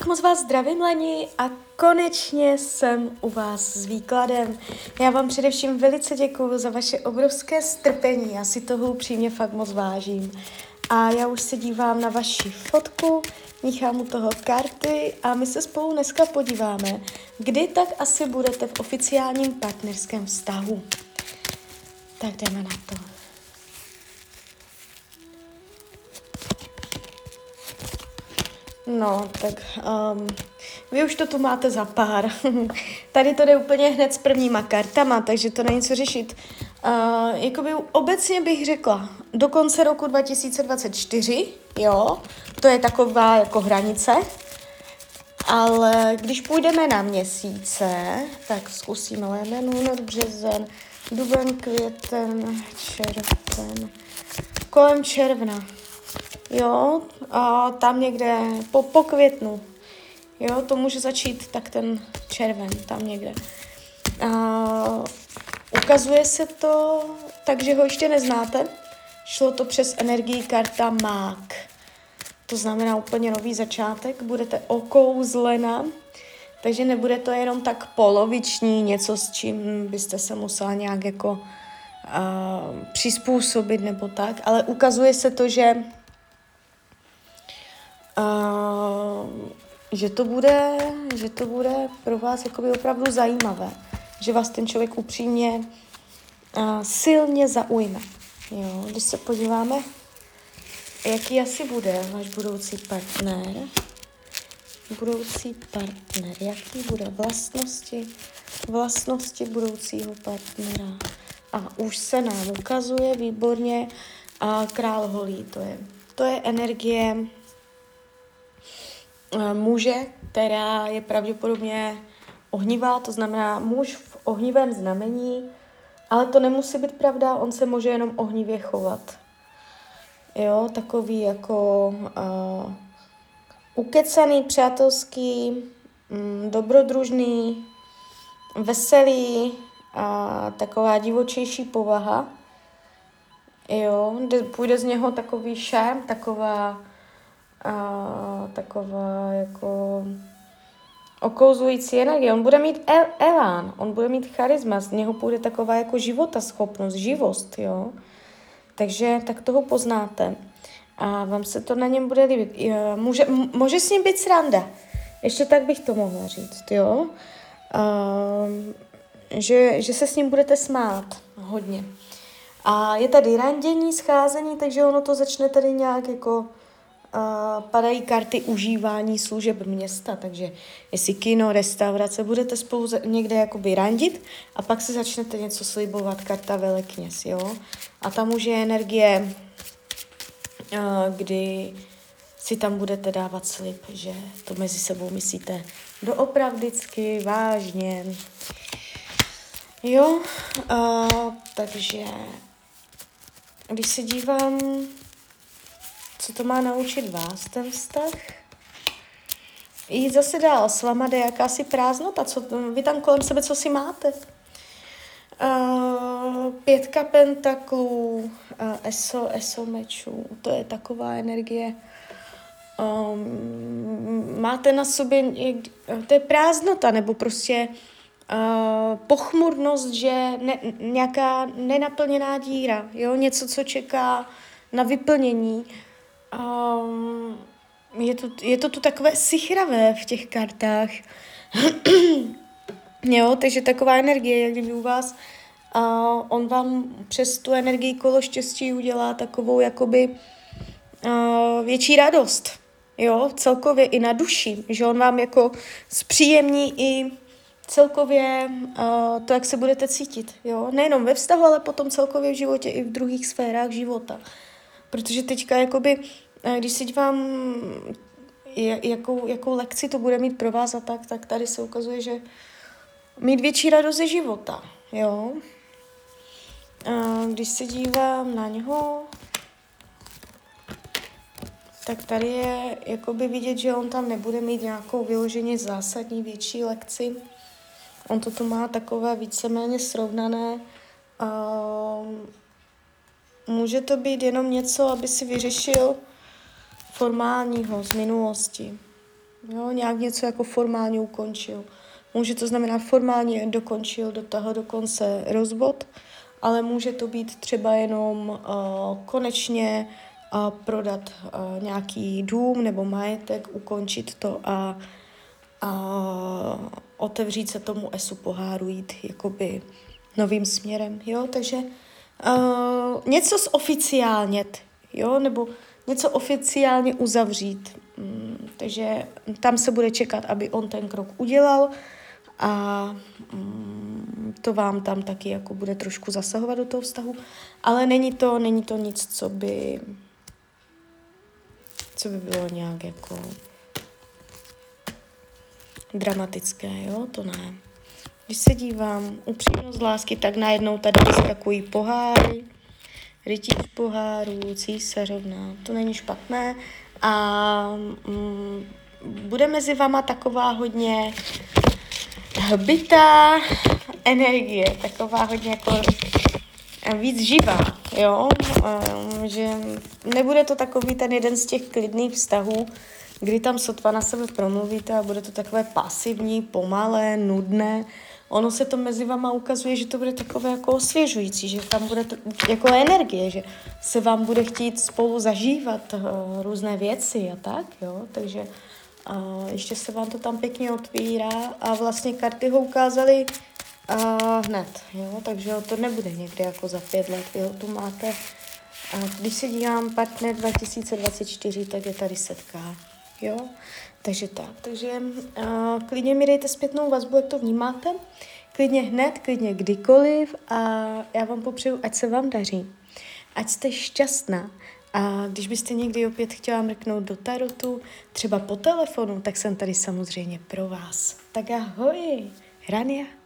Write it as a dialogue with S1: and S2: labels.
S1: Tak moc vás zdravím, Leni, a konečně jsem u vás s výkladem. Já vám především velice děkuji za vaše obrovské strpení, já si toho upřímně fakt moc vážím. A já už se dívám na vaši fotku, míchám u toho karty a my se spolu dneska podíváme, kdy tak asi budete v oficiálním partnerském vztahu. Tak jdeme na to. No, tak um, vy už to tu máte za pár. Tady to jde úplně hned s prvníma kartama, takže to není co řešit. Uh, jakoby obecně bych řekla, do konce roku 2024, jo, to je taková jako hranice, ale když půjdeme na měsíce, tak zkusíme lemenu, únor, březen, duben, květen, červen, kolem června. Jo, a tam někde po, po květnu. Jo, to může začít tak ten červen, tam někde. A, ukazuje se to tak, že ho ještě neznáte. Šlo to přes energii karta Mák. To znamená úplně nový začátek. Budete okouzlena, takže nebude to jenom tak poloviční, něco s čím byste se musela nějak jako uh, přizpůsobit nebo tak, ale ukazuje se to, že že to bude, že to bude pro vás jakoby opravdu zajímavé, že vás ten člověk upřímně uh, silně zaujme. Jo, když se podíváme, jaký asi bude váš budoucí partner, budoucí partner, jaký bude vlastnosti, vlastnosti budoucího partnera. A už se nám ukazuje výborně a král holí, to je, to je energie muže, která je pravděpodobně ohnivá, to znamená muž v ohnivém znamení, ale to nemusí být pravda, on se může jenom ohnivě chovat. Jo, takový jako uh, ukecaný, přátelský, um, dobrodružný, veselý a taková divočejší povaha. Jo, půjde z něho takový šám, taková a taková jako okouzující energie. On bude mít el- elán, on bude mít charisma, z něho půjde taková jako životaschopnost, živost, jo. Takže tak toho poznáte. A vám se to na něm bude líbit. Může, může s ním být sranda. Ještě tak bych to mohla říct, jo. A, že, že se s ním budete smát hodně. A je tady randění, scházení, takže ono to začne tady nějak jako uh, padají karty užívání služeb města, takže jestli kino, restaurace, budete spolu někde jakoby randit a pak se začnete něco slibovat, karta velekněz, jo. A tam už je energie, kdy si tam budete dávat slib, že to mezi sebou myslíte doopravdicky, vážně. Jo, uh, takže když se dívám co to má naučit vás, ten vztah? Jít zase dál, s váma jde jakási prázdnota, co, vy tam kolem sebe, co si máte. Uh, pětka pentaklů, uh, eso, eso mečů, to je taková energie. Um, máte na sobě, to je prázdnota, nebo prostě uh, pochmurnost, že ne, nějaká nenaplněná díra, jo, něco, co čeká na vyplnění. Um, je, to, je to tu takové sichravé v těch kartách. jo, takže taková energie, jak kdyby u vás a on vám přes tu energii kolo štěstí udělá takovou jakoby uh, větší radost. Jo, celkově i na duši, že on vám jako zpříjemní i celkově uh, to, jak se budete cítit. Jo, nejenom ve vztahu, ale potom celkově v životě i v druhých sférách života. Protože teďka jakoby, eh, když si dívám, jakou, jakou lekci to bude mít pro vás a tak, tak tady se ukazuje, že mít větší radost ze života, jo. A když se dívám na něho, tak tady je jakoby vidět, že on tam nebude mít nějakou vyloženě zásadní větší lekci. On to tu má takové víceméně srovnané. Může to být jenom něco, aby si vyřešil formálního z minulosti. Jo, nějak něco jako formálně ukončil. Může to znamenat formálně dokončil, do konce rozvod, ale může to být třeba jenom uh, konečně uh, prodat uh, nějaký dům nebo majetek, ukončit to a, a otevřít se tomu esu poháru, jít jakoby novým směrem, jo, takže uh, něco oficiálně, jo, nebo něco oficiálně uzavřít. Mm, takže tam se bude čekat, aby on ten krok udělal a mm, to vám tam taky jako bude trošku zasahovat do toho vztahu, ale není to, není to nic, co by co by bylo nějak jako dramatické, jo, to ne. Když se dívám upřímnost lásky, tak najednou tady vyskakují poháry, rytíř pohárů, císařovna, to není špatné. A mm, bude mezi vama taková hodně bytá energie, taková hodně jako víc živá, jo, um, že nebude to takový ten jeden z těch klidných vztahů, kdy tam sotva na sebe promluvíte a bude to takové pasivní, pomalé, nudné. Ono se to mezi vama ukazuje, že to bude takové jako osvěžující, že tam bude to jako energie, že se vám bude chtít spolu zažívat uh, různé věci a tak, jo, takže uh, ještě se vám to tam pěkně otvírá a vlastně karty ho ukázaly uh, hned, jo, takže to nebude někde jako za pět let, jo, tu máte. A když se dívám partner 2024, tak je tady setká. Jo? Takže tak. Takže uh, klidně mi dejte zpětnou vazbu, jak to vnímáte. Klidně hned, klidně kdykoliv a já vám popřeju, ať se vám daří. Ať jste šťastná. A když byste někdy opět chtěla mrknout do tarotu, třeba po telefonu, tak jsem tady samozřejmě pro vás. Tak ahoj, Rania.